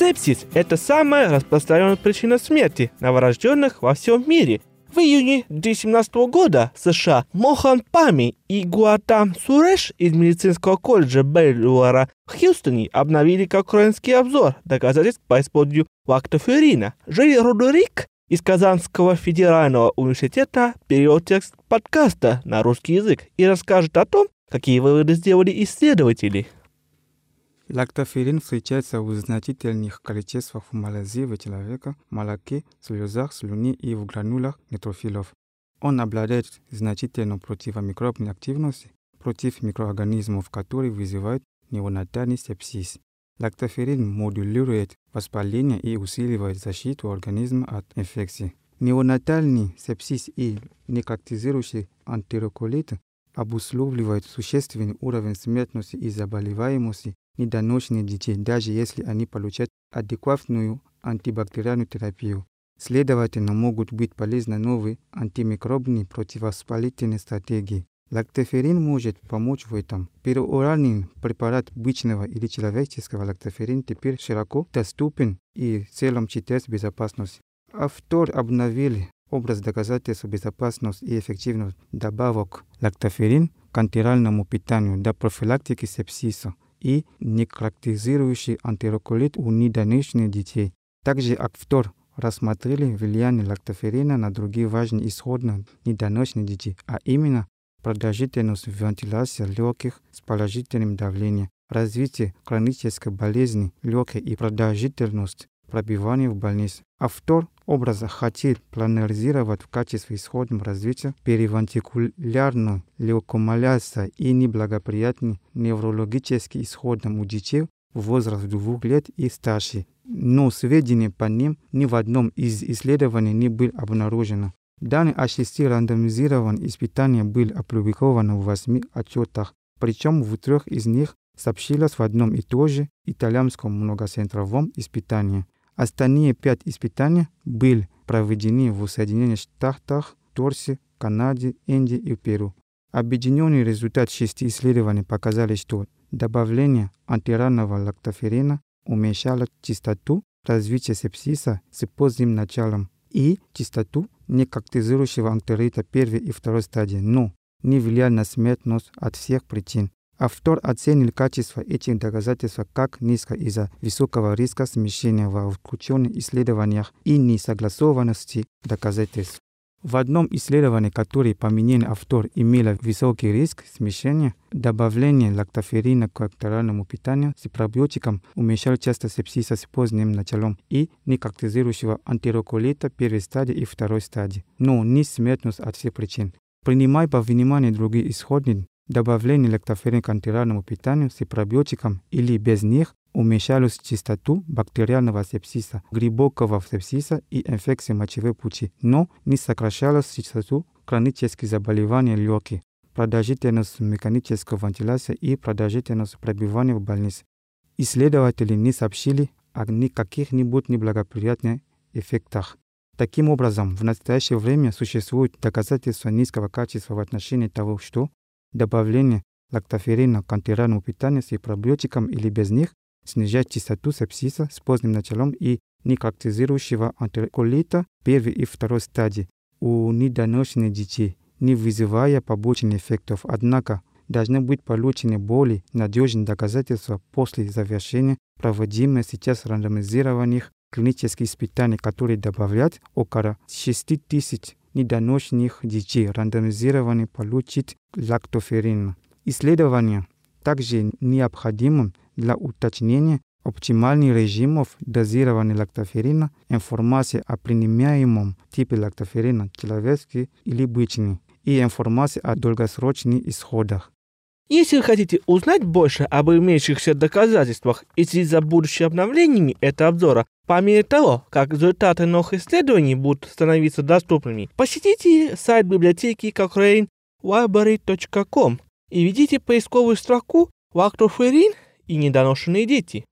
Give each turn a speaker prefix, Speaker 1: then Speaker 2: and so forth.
Speaker 1: Сепсис – это самая распространенная причина смерти новорожденных во всем мире. В июне 2017 года США Мохан Пами и Гуатам Суреш из медицинского колледжа Бельюара в Хьюстоне обновили конкурентский обзор доказательств по использованию лактоферина. Жили Рудерик из Казанского федерального университета перевел текст подкаста на русский язык и расскажет о том, какие выводы сделали исследователи.
Speaker 2: Лактоферин встречается в значительных количествах в Малайзии в человека, молоке, слезах, слюне и в гранулах нейтрофилов. Он обладает значительной противомикробной активностью против микроорганизмов, которые вызывают неонатальный сепсис. Лактоферин модулирует воспаление и усиливает защиту организма от инфекций. Неонатальный сепсис и некартизирующий антироколит обусловливают существенный уровень смертности и заболеваемости недоношенных детей, даже если они получают адекватную антибактериальную терапию. Следовательно, могут быть полезны новые антимикробные противовоспалительные стратегии. Лактоферин может помочь в этом. Перооральный препарат обычного или человеческого лактоферин теперь широко доступен и в целом считается безопасностью. Автор обновили образ доказательств безопасности и эффективности добавок лактоферин к антиральному питанию для профилактики сепсиса и некрактизирующий антироколит у недоношенных детей. Также автор рассмотрели влияние лактоферина на другие важные исходно недоношенных детей, а именно продолжительность вентиляции легких с положительным давлением, развитие хронической болезни легких и продолжительность пробивания в больнице. Автор образа хотел планаризировать в качестве исходного развития перевентикулярную леукомаляцию и неблагоприятный неврологический исходом у детей в возрасте двух лет и старше. Но сведения по ним ни в одном из исследований не было обнаружено. Данные о шести рандомизированных испытаниях были опубликованы в восьми отчетах, причем в трех из них сообщилось в одном и том же итальянском многоцентровом испытании. Остальные пять испытаний были проведены в Соединенных Штатах, Турции, Канаде, Индии и Перу. Объединенный результат шести исследований показали, что добавление антиранного лактоферина уменьшало частоту развития сепсиса с поздним началом и частоту некоктизирующего антерита первой и второй стадии, но не влияет на смертность от всех причин. Автор оценил качество этих доказательств как низко из-за высокого риска смещения во включенных исследованиях и несогласованности доказательств. В одном исследовании, которое поменял автор, имело высокий риск смещения, добавление лактоферина к акторальному питанию с пробиотиком уменьшало часто сепсиса с поздним началом и некоктизирующего антироколита первой стадии и второй стадии, но не смертность от всех причин. Принимая по вниманию другие исходные добавление лактоферина к антиральному питанию с пробиотиком или без них уменьшалось частоту бактериального сепсиса, глубокого сепсиса и инфекции мочевой пути, но не сокращалось частоту хронических заболеваний легких, продолжительность механической вентиляции и продолжительность пробивания в больнице. Исследователи не сообщили о никаких-нибудь неблагоприятных эффектах. Таким образом, в настоящее время существуют доказательства низкого качества в отношении того, что добавление лактоферина к антиральному питанию с пробиотиком или без них снижает частоту сепсиса с поздним началом и некоктизирующего антиколита первой и второй стадии у недоношенных детей, не вызывая побочных эффектов. Однако должны быть получены более надежные доказательства после завершения проводимых сейчас рандомизированных клинических испытаний, которые добавляют около 6 тысяч недоношенных детей рандомизированы получить лактоферин. Исследование также необходимо для уточнения оптимальных режимов дозирования лактоферина, информация о принимаемом типе лактоферина, человеческий или бычный, и информация о долгосрочных исходах.
Speaker 1: Если вы хотите узнать больше об имеющихся доказательствах и следить за будущими обновлениями этого обзора, по мере того, как результаты новых исследований будут становиться доступными, посетите сайт библиотеки cochrane.library.com и введите поисковую строку «Лактоферин и недоношенные дети».